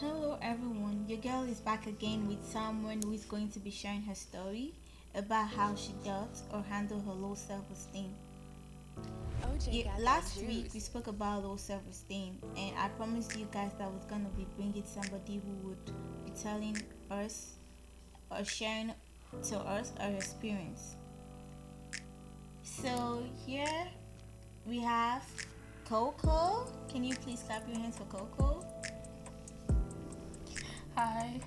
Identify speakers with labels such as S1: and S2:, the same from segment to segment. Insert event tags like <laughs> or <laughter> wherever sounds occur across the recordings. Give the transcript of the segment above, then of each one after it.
S1: Hello everyone, your girl is back again with someone who is going to be sharing her story about how she dealt or handled her low self-esteem. Yeah, last week we spoke about low self-esteem and I promised you guys that I was gonna be bringing somebody who would be telling us or sharing to us our experience. So here we have Coco. Can you please clap your hands for Coco?
S2: Hi.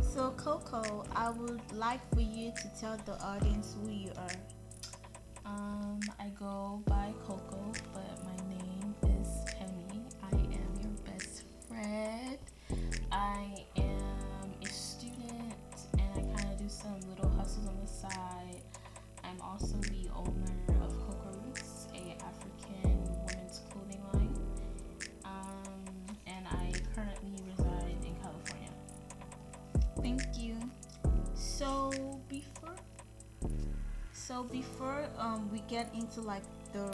S1: So, Coco, I would like for you to tell the audience who you are.
S2: Um, I go by Coco,
S1: so before um we get into like the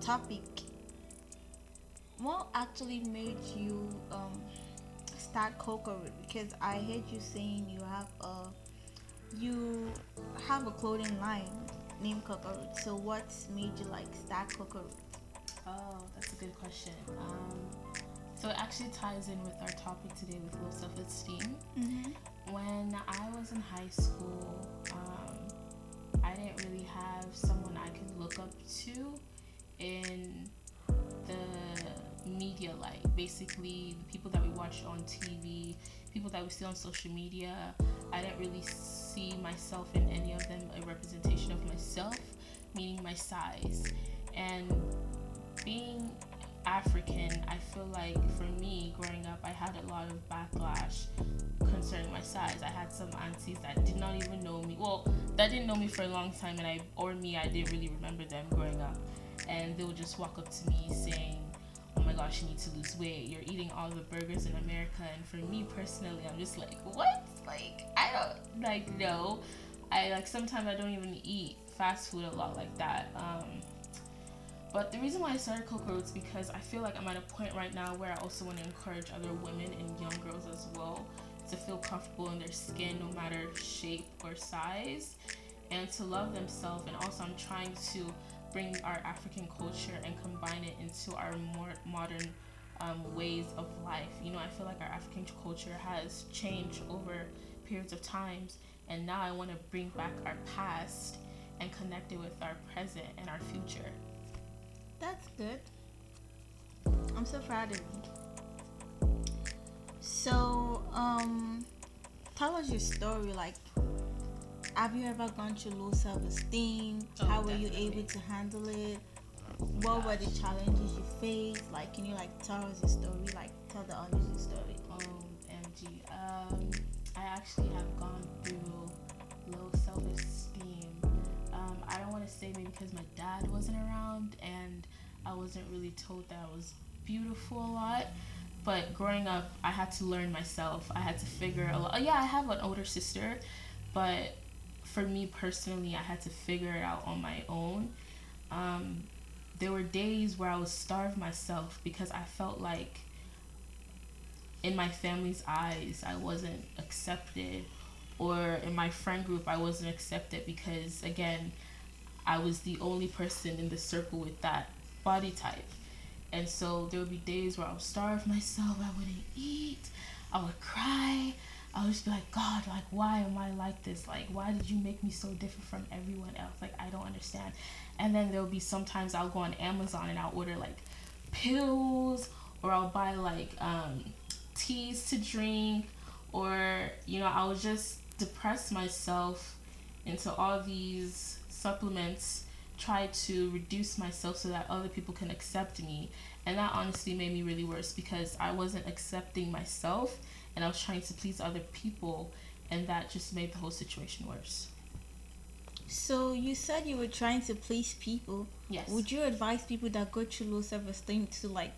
S1: topic, what actually made you um start Coco Root? Because I heard you saying you have a you have a clothing line named Coco Root. So what made you like start Coco Root?
S2: Oh, that's a good question. Um, so it actually ties in with our topic today with low self-esteem.
S1: Mm-hmm.
S2: When I was in high school, have someone I could look up to in the media light. Basically, the people that we watched on TV, people that we see on social media. I didn't really see myself in any of them a representation of myself, meaning my size. And being African, I feel like for me growing up, I had a lot of backlash concerning my size. I had some aunties that did not even know me. Well, that didn't know me for a long time, and I or me, I didn't really remember them growing up. And they would just walk up to me saying, "Oh my gosh, you need to lose weight. You're eating all the burgers in America." And for me personally, I'm just like, "What? Like, I don't like no." I like sometimes I don't even eat fast food a lot like that. Um, but the reason why I started Coco Roots is because I feel like I'm at a point right now where I also want to encourage other women and young girls as well to feel comfortable in their skin no matter shape or size and to love themselves and also I'm trying to bring our African culture and combine it into our more modern um, ways of life. You know, I feel like our African culture has changed over periods of times and now I want to bring back our past and connect it with our present and our future.
S1: That's good. I'm so proud of you. So, um, tell us your story. Like, have you ever gone through low self-esteem?
S2: Oh,
S1: How were you able to handle it? What were the challenges you faced? Like, can you like tell us your story? Like, tell the audience your story.
S2: OMG. Um, I actually have gone through low self esteem. Want to say maybe because my dad wasn't around and I wasn't really told that I was beautiful a lot. But growing up, I had to learn myself. I had to figure a lot. Yeah, I have an older sister, but for me personally, I had to figure it out on my own. Um, there were days where I would starve myself because I felt like in my family's eyes I wasn't accepted or in my friend group I wasn't accepted because again I was the only person in the circle with that body type. And so there would be days where I would starve myself, I wouldn't eat, I would cry. I would just be like, God, like, why am I like this? Like, why did you make me so different from everyone else? Like, I don't understand. And then there'll be sometimes I'll go on Amazon and I'll order like pills or I'll buy like um, teas to drink or, you know, I'll just depress myself into all these supplements, try to reduce myself so that other people can accept me. And that honestly made me really worse because I wasn't accepting myself and I was trying to please other people, and that just made the whole situation worse.
S1: So you said you were trying to please people.
S2: Yes.
S1: Would you advise people that go through low self-esteem to like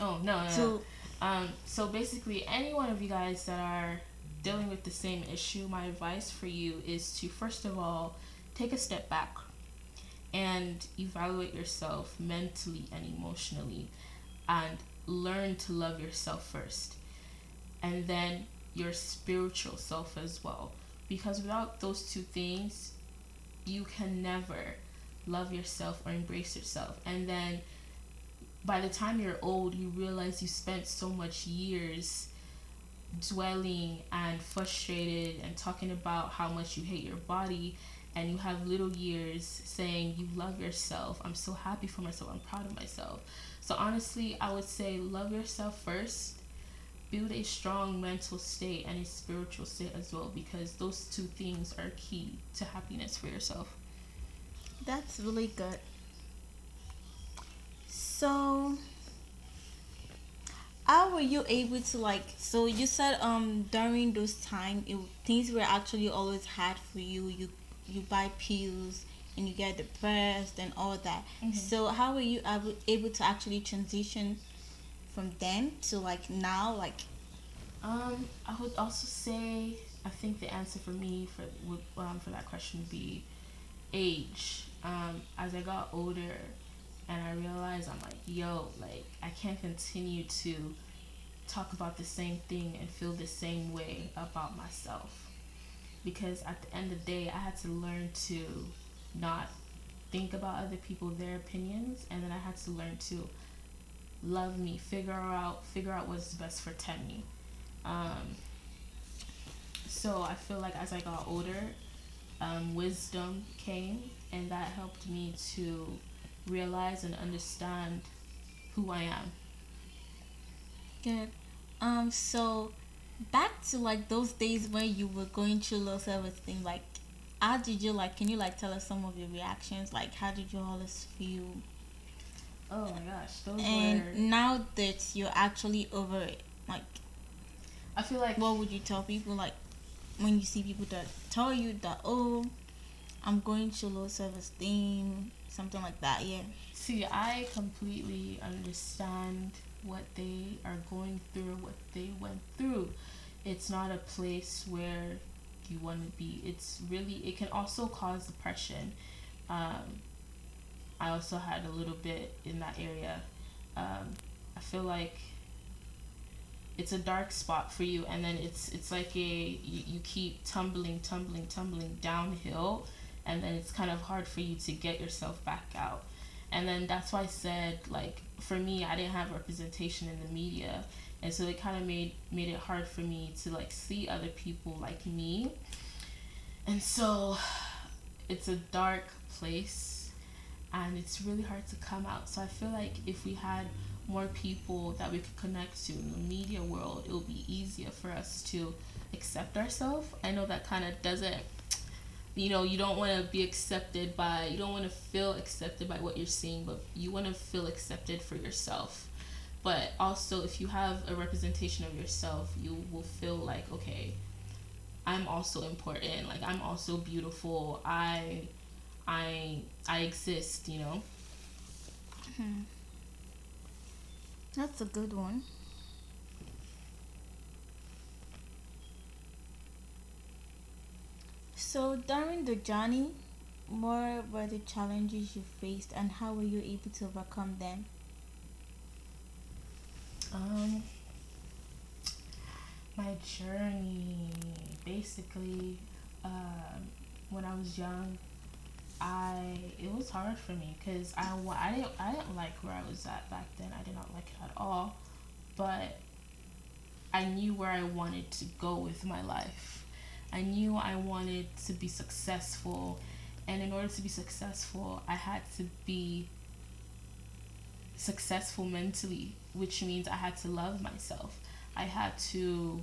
S2: oh no, no, no. Um, so basically, any one of you guys that are dealing with the same issue, my advice for you is to first of all take a step back and evaluate yourself mentally and emotionally. and learn to love yourself first. And then your spiritual self as well. Because without those two things, you can never love yourself or embrace yourself. And then by the time you're old, you realize you spent so much years dwelling and frustrated and talking about how much you hate your body and you have little years saying you love yourself. I'm so happy for myself. I'm proud of myself. So honestly, I would say love yourself first. Build a strong mental state and a spiritual state as well because those two things are key to happiness for yourself.
S1: That's really good. So, how were you able to like? So you said um during those time, it, things were actually always hard for you. You you buy pills and you get depressed and all that. Mm-hmm. So how were you able, able to actually transition from then to like now? Like,
S2: um, I would also say I think the answer for me for would um, for that question would be age. Um, as I got older, and I realized I'm like, yo, like I can't continue to talk about the same thing and feel the same way about myself because at the end of the day, I had to learn to not think about other people, their opinions, and then I had to learn to love me, figure out figure out what's best for Temi. Um, so I feel like as I got older, um, wisdom came, and that helped me to realize and understand who I am.
S1: Good. Um. So back to like those days when you were going through low self esteem, like how did you like can you like tell us some of your reactions? Like how did you always feel?
S2: Oh my gosh, those
S1: and
S2: were
S1: now that you're actually over it, like
S2: I feel like
S1: what would you tell people like when you see people that tell you that oh I'm going through low self esteem, something like that, yeah.
S2: See, I completely understand what they are going through, what they went through. It's not a place where you want to be. It's really, it can also cause depression. Um, I also had a little bit in that area. Um, I feel like it's a dark spot for you and then it's it's like a you, you keep tumbling tumbling tumbling downhill and then it's kind of hard for you to get yourself back out and then that's why I said like for me I didn't have representation in the media. And so it kind of made made it hard for me to like see other people like me. And so it's a dark place and it's really hard to come out. So I feel like if we had more people that we could connect to in the media world it would be easier for us to accept ourselves. I know that kind of doesn't you know you don't want to be accepted by you don't want to feel accepted by what you're seeing but you want to feel accepted for yourself. But also if you have a representation of yourself you will feel like okay i'm also important like i'm also beautiful. I i i exist you know?
S1: Hmm. that's a good one So during the journey, what were the challenges you faced and how were you able to overcome them?
S2: Um, my journey, basically, um, when I was young, I it was hard for me because I, I didn't I didn't like where I was at back then. I did not like it at all, but I knew where I wanted to go with my life I knew I wanted to be successful. And in order to be successful, I had to be successful mentally, which means I had to love myself. I had to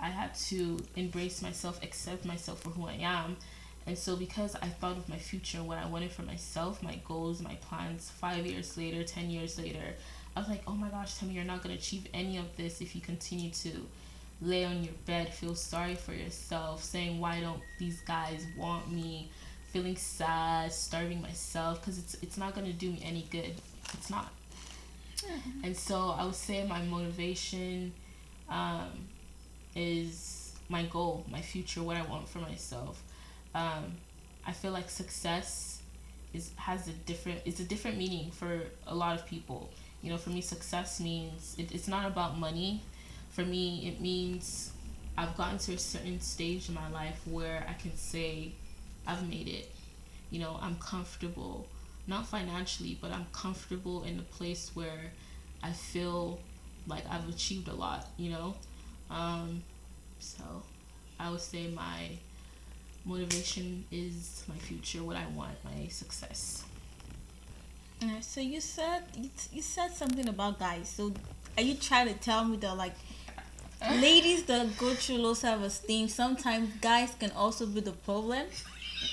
S2: I had to embrace myself, accept myself for who I am. And so because I thought of my future, what I wanted for myself, my goals, my plans, five years later, ten years later, I was like, oh my gosh, Temi, you're not gonna achieve any of this if you continue to lay on your bed, feel sorry for yourself, saying, Why don't these guys want me? Feeling sad, starving myself, because it's, it's not going to do me any good. It's not. Mm-hmm. And so I would say my motivation um, is my goal, my future, what I want for myself. Um, I feel like success is has a different it's a different meaning for a lot of people. You know, for me, success means it, it's not about money. For me, it means I've gotten to a certain stage in my life where I can say I've made it. You know, I'm comfortable, not financially, but I'm comfortable in a place where I feel like I've achieved a lot, you know? Um, so I would say my motivation is my future, what I want, my success.
S1: So you said you, you said something about guys. So are you trying to tell me that like ladies that go through low self esteem, sometimes guys can also be the problem?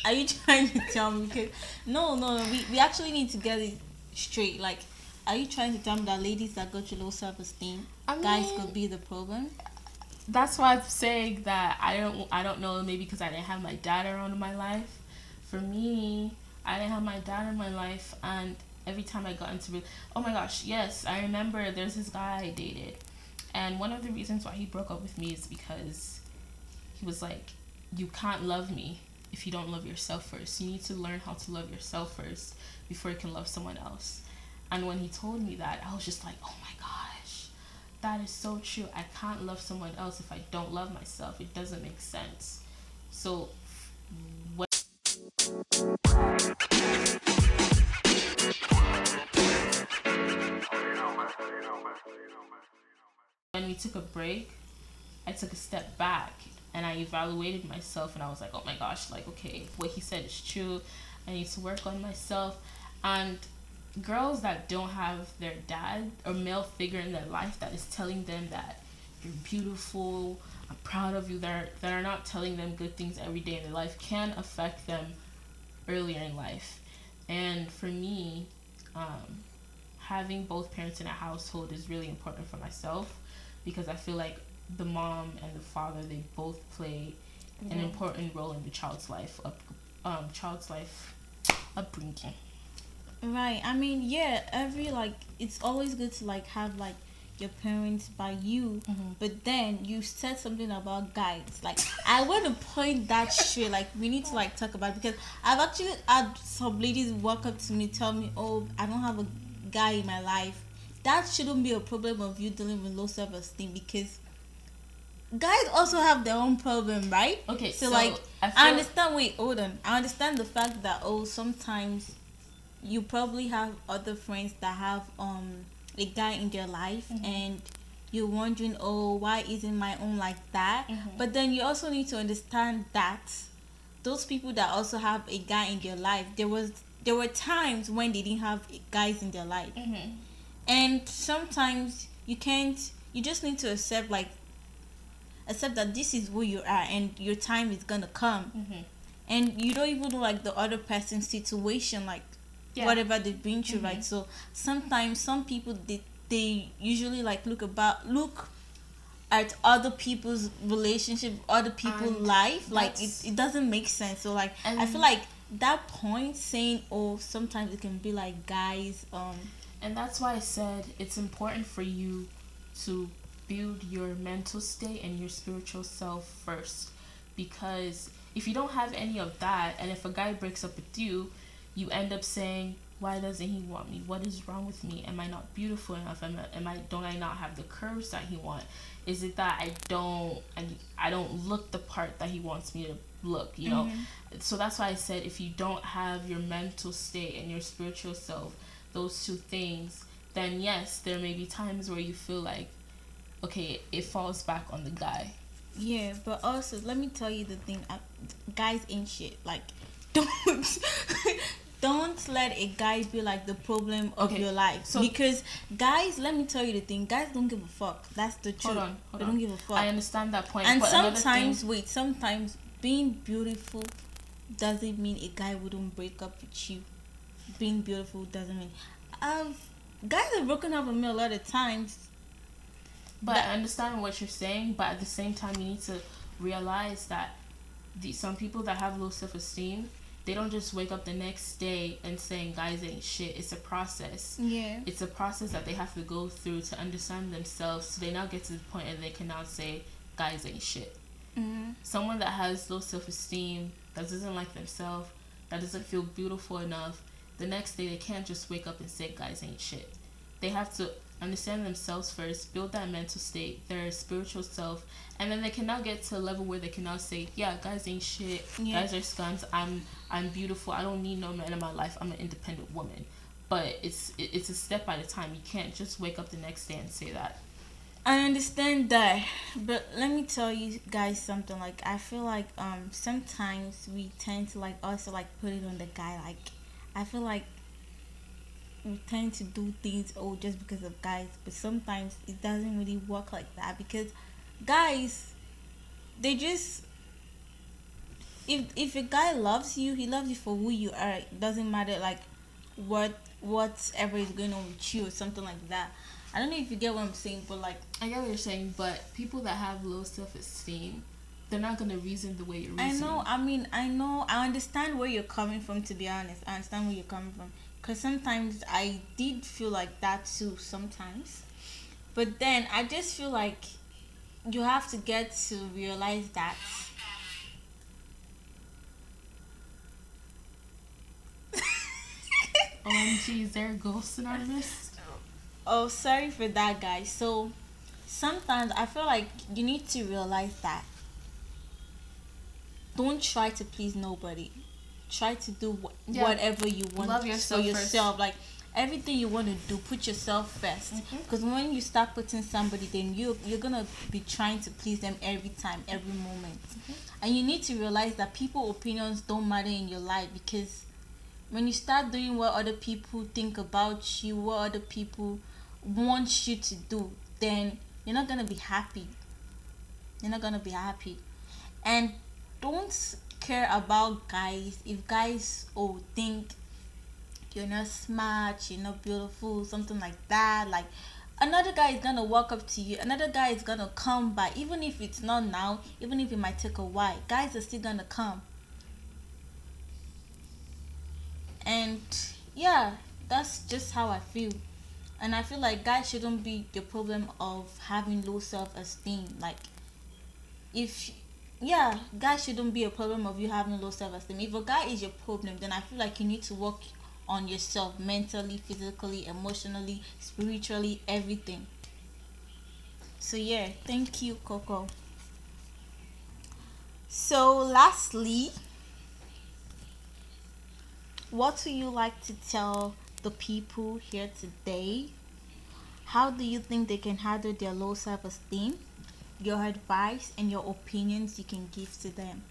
S1: Are you <laughs> trying to tell me? Because no, no, no, we, we actually need to get it straight. Like, are you trying to tell me that ladies that go through low self esteem,
S2: I
S1: guys
S2: mean-
S1: could be the problem?
S2: that's why I'm saying that I don't I don't know maybe because I didn't have my dad around in my life. For me, I didn't have my dad in my life, and every time I got into oh my gosh, yes, I remember there's this guy I dated, and one of the reasons why he broke up with me is because he was like, you can't love me if you don't love yourself first. You need to learn how to love yourself first before you can love someone else. And when he told me that, I was just like, oh my gosh, that is so true. I can't love someone else if I don't love myself. It doesn't make sense. So, when when we took a break, I took a step back and I evaluated myself and I was like, oh my gosh, like, okay, what he said is true. I need to work on myself. And girls that don't have their dad or male figure in their life that is telling them that you're beautiful, I'm proud of you, that are, that are not telling them good things every day in their life can affect them earlier in life. And for me, um, having both parents in a household is really important for myself because I feel like the mom and the father they both play an important role in the child's life up um child's life upbringing.
S1: Right. I mean, yeah, every like it's always good to like have like your parents by you,
S2: Mhm.
S1: but then you said something about guys. Like I want to point that shit. Like we need to like talk about it because I've actually had some ladies walk up to me tell me, "Oh, I don't have a guy in my life." That shouldn't be a problem of you dealing with low self esteem because guys also have their own problem, right?
S2: Okay,
S1: So,
S2: so,
S1: like,
S2: I,
S1: I understand. Wait, hold on. I understand the fact that oh, sometimes you probably have other friends that have um a guy in their life,
S2: Mhm.
S1: and you're wondering, oh, why isn't my own like that?
S2: Mhm.
S1: But then you also need to understand that those people that also have a guy in their life, there was there were times when they didn't have guys in their life,
S2: Mhm.
S1: And sometimes you can't. You just need to accept like accept that this is who you are, and your time is gonna come
S2: Mhm.
S1: and you don't even like the other person's situation like
S2: Yeah.
S1: whatever they've been through
S2: Mhm.
S1: right so sometimes some people they, they usually like look about look at other people's relationship other people's
S2: And
S1: life like it, it doesn't make sense so like i feel like that point saying oh sometimes it can be like guys um
S2: And that's why I said it's important for you to build your mental state and your spiritual self first. Because if you don't have any of that, and if a guy breaks up with you, you end up saying, "Why doesn't he want me? What is wrong with me? Am I not beautiful enough? Am I, am I don't I not have the curves that he want? Is it that I don't I, I don't look the part that he wants me to look? You know." Mm-hmm. so that's why I said if you don't have your mental state and your spiritual self, those two things, then yes, there may be times where you feel like, okay, it falls back on the guy.
S1: Yeah, but also let me tell you the thing, uh, guys ain't shit. Like, <laughs> don't don't let a guy be like the problem of
S2: Okay,
S1: your life.
S2: so-
S1: because guys, let me tell you the thing, guys don't give a fuck. That's the truth.
S2: Hold on, hold
S1: they
S2: on.
S1: don't give a fuck.
S2: I understand that point.
S1: and
S2: but
S1: sometimes,
S2: thing,
S1: wait, sometimes being beautiful doesn't mean a guy wouldn't break up with you. Being beautiful doesn't mean. Um, guys have broken up with me a lot of times.
S2: but
S1: that-
S2: I understand what you're saying. But at the same time, you need to realize that the some people that have low self esteem, they don't just wake up the next day and saying guys ain't shit. It's a process.
S1: Yeah.
S2: it's a process that they have to go through to understand themselves so they now get to the point and they can now say guys ain't shit
S1: Mm-hmm.
S2: someone that has low self-esteem that doesn't like themselves that doesn't feel beautiful enough the next day they can't just wake up and say guys ain't shit they have to understand themselves first, build that mental state, their spiritual self, and then they can now get to a level where they can now say, "Yeah, guys ain't shit.
S1: Yeah.
S2: Guys are scums. I'm I'm beautiful. I don't need no man in my life. I'm an independent woman." But it's it's a step at a time. You can't just wake up the next day and say that.
S1: I understand that, but let me tell you guys something. Like I feel like um sometimes we tend to like also like put it on the guy. Like I feel like we tend to do things oh just because of guys, but sometimes it doesn't really work like that because guys they just if if a guy loves you, he loves you for who you are. It doesn't matter like what whatever is going on with you or something like that. I don't know if you get what I'm saying, but like
S2: I get what you're saying, but people that have low self esteem, they're not gonna reason the way you're
S1: I know. I mean, I know. I understand where you're coming from. To be honest, I understand where you're coming from. Cause sometimes I did feel like that too. Sometimes, but then I just feel like you have to get to realize that. <laughs>
S2: OMG, is there a ghost in anonymous?
S1: Oh, sorry for that, guys. So sometimes I feel like you need to realize that. Don't try to please nobody. Try to do wh-
S2: Yeah.
S1: whatever you want
S2: Love yourself
S1: for
S2: first.
S1: yourself. Like everything you want to do, put yourself first.
S2: Mhm.
S1: Because when you start putting somebody, then you you're gonna be trying to please them every time, every moment.
S2: Mm-hmm.
S1: And you need to realize that people opinions don't matter in your life because when you start doing what other people think about you, what other people want you to do, then you're not gonna be happy. You're not gonna be happy. And don't care about guys if guys oh think you're not smart, you're not beautiful, something like that. Like another guy is gonna walk up to you, another guy is gonna come by, even if it's not now, even if it might take a while, guys are still gonna come. And yeah, that's just how I feel. And I feel like guys shouldn't be the problem of having low self esteem. Like if yeah, guys shouldn't be a problem of you having low self esteem. If a guy is your problem, then I feel like you need to work on yourself mentally, physically, emotionally, spiritually, everything. So yeah, thank you, Coco. So lastly, what do you like to tell the people here today? How do you think they can handle their low self esteem? Your advice and your opinions you can give to them.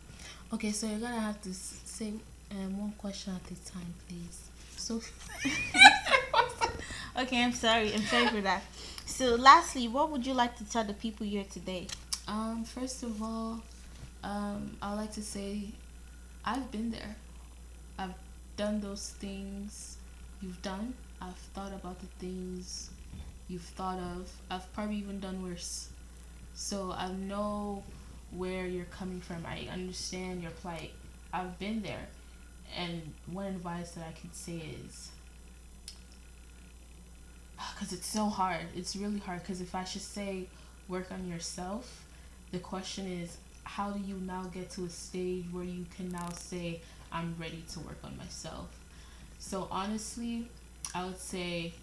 S2: Okay, so you're gonna have to say um, one question at a time, please. So, <laughs>
S1: Okay, I'm sorry. I'm sorry for that. So, lastly, what would you like to tell the people here today?
S2: um, first of all, um, I like to say, I've been there. I've done those things you've done. I've thought about the things you've thought of. I've probably even done worse. So I know where you're coming from. I understand your plight. I've been there. And one advice that I can say is <sighs> because it's so hard. It's really hard. Because if I should say work on yourself, the question is how do you now get to a stage where you can now say I'm ready to work on myself? So honestly, I would say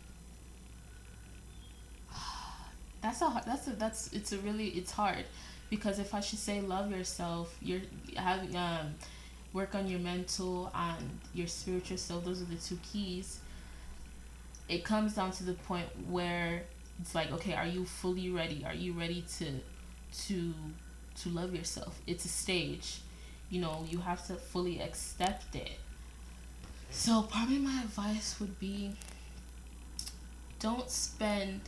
S2: that's a that's a that's it's a really it's hard because if I should say love yourself, you're having um work on your mental and your spiritual self. Those are the two keys. It comes down to the point where it's like, okay, are you fully ready? Are you ready to to to love yourself? It's a stage. You know, you have to fully accept it. So probably my advice would be don't spend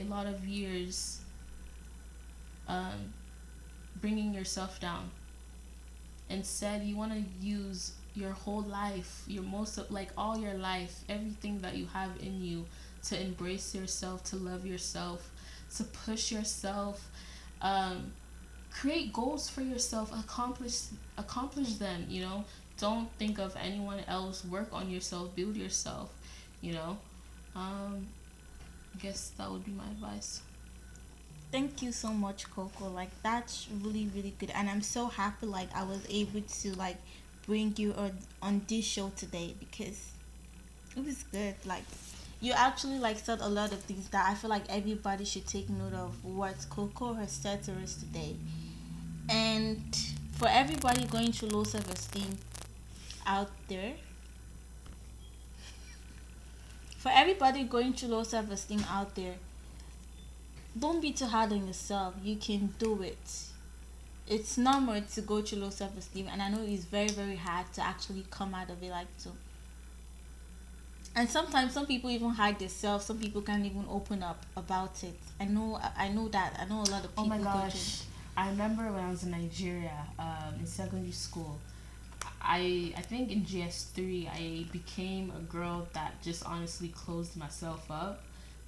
S2: a lot of years um, bringing yourself down. Instead, you want to use your whole life, your most of like all your life, everything that you have in you to embrace yourself, to love yourself, to push yourself, um, create goals for yourself, accomplish accomplish them. You know, don't think of anyone else. Work on yourself, build yourself. You know, um, I guess that would be my advice.
S1: Thank you so much, Coco. Like that's really really good, and I'm so happy like I was able to like bring you on on this show today because it was good. Like you actually like said a lot of things that I feel like everybody should take note of what Coco has said to us today. And for everybody going through low self esteem out there, for everybody going through low self esteem out there, don't be too hard on yourself. You can do it. It's normal to go through low self esteem, and I know it's very, very hard to actually come out of it like so. And sometimes some people even hide themselves. Some people can't even open up about it. I know. I know that. I know a lot of people.
S2: Oh my gosh! I remember when I was in Nigeria, um, in secondary school. I I think in JS three I became a girl that just honestly closed myself up.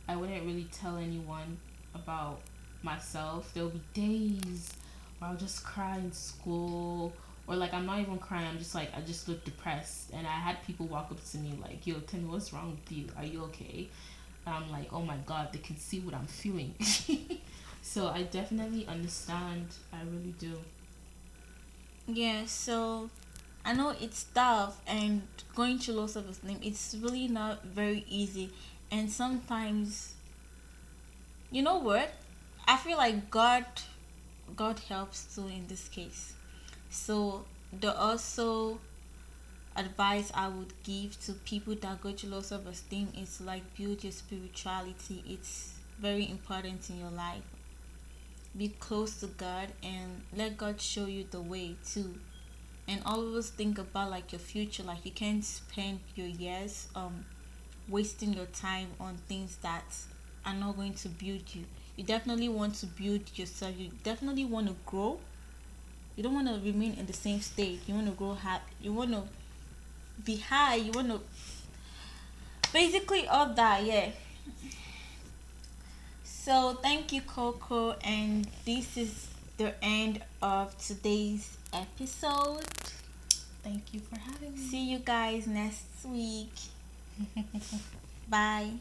S2: I wouldn't really tell anyone about myself. There'll be days where I'll just cry in school or like I'm not even crying, I'm just like I just look depressed and I had people walk up to me like, Yo, me what's wrong with you? Are you okay? And I'm like, Oh my god, they can see what I'm feeling <laughs> So I definitely understand. I really do.
S1: Yeah, so I know it's tough and going through low self esteem it's really not very easy and sometimes you know what? I feel like God God helps too in this case. So the also advice I would give to people that go through low self esteem is like build your spirituality. It's very important in your life. Be close to God and let God show you the way too. And always think about like your future. Like you can't spend your years um wasting your time on things that are not going to build you. You definitely want to build yourself. You definitely want to grow. You don't want to remain in the same state. You want to grow high. You want to be high. You want to basically all that. Yeah. So thank you, Coco, and this is the end of today's episode.
S2: Thank you for having me.
S1: See you guys next week. <laughs> Bye.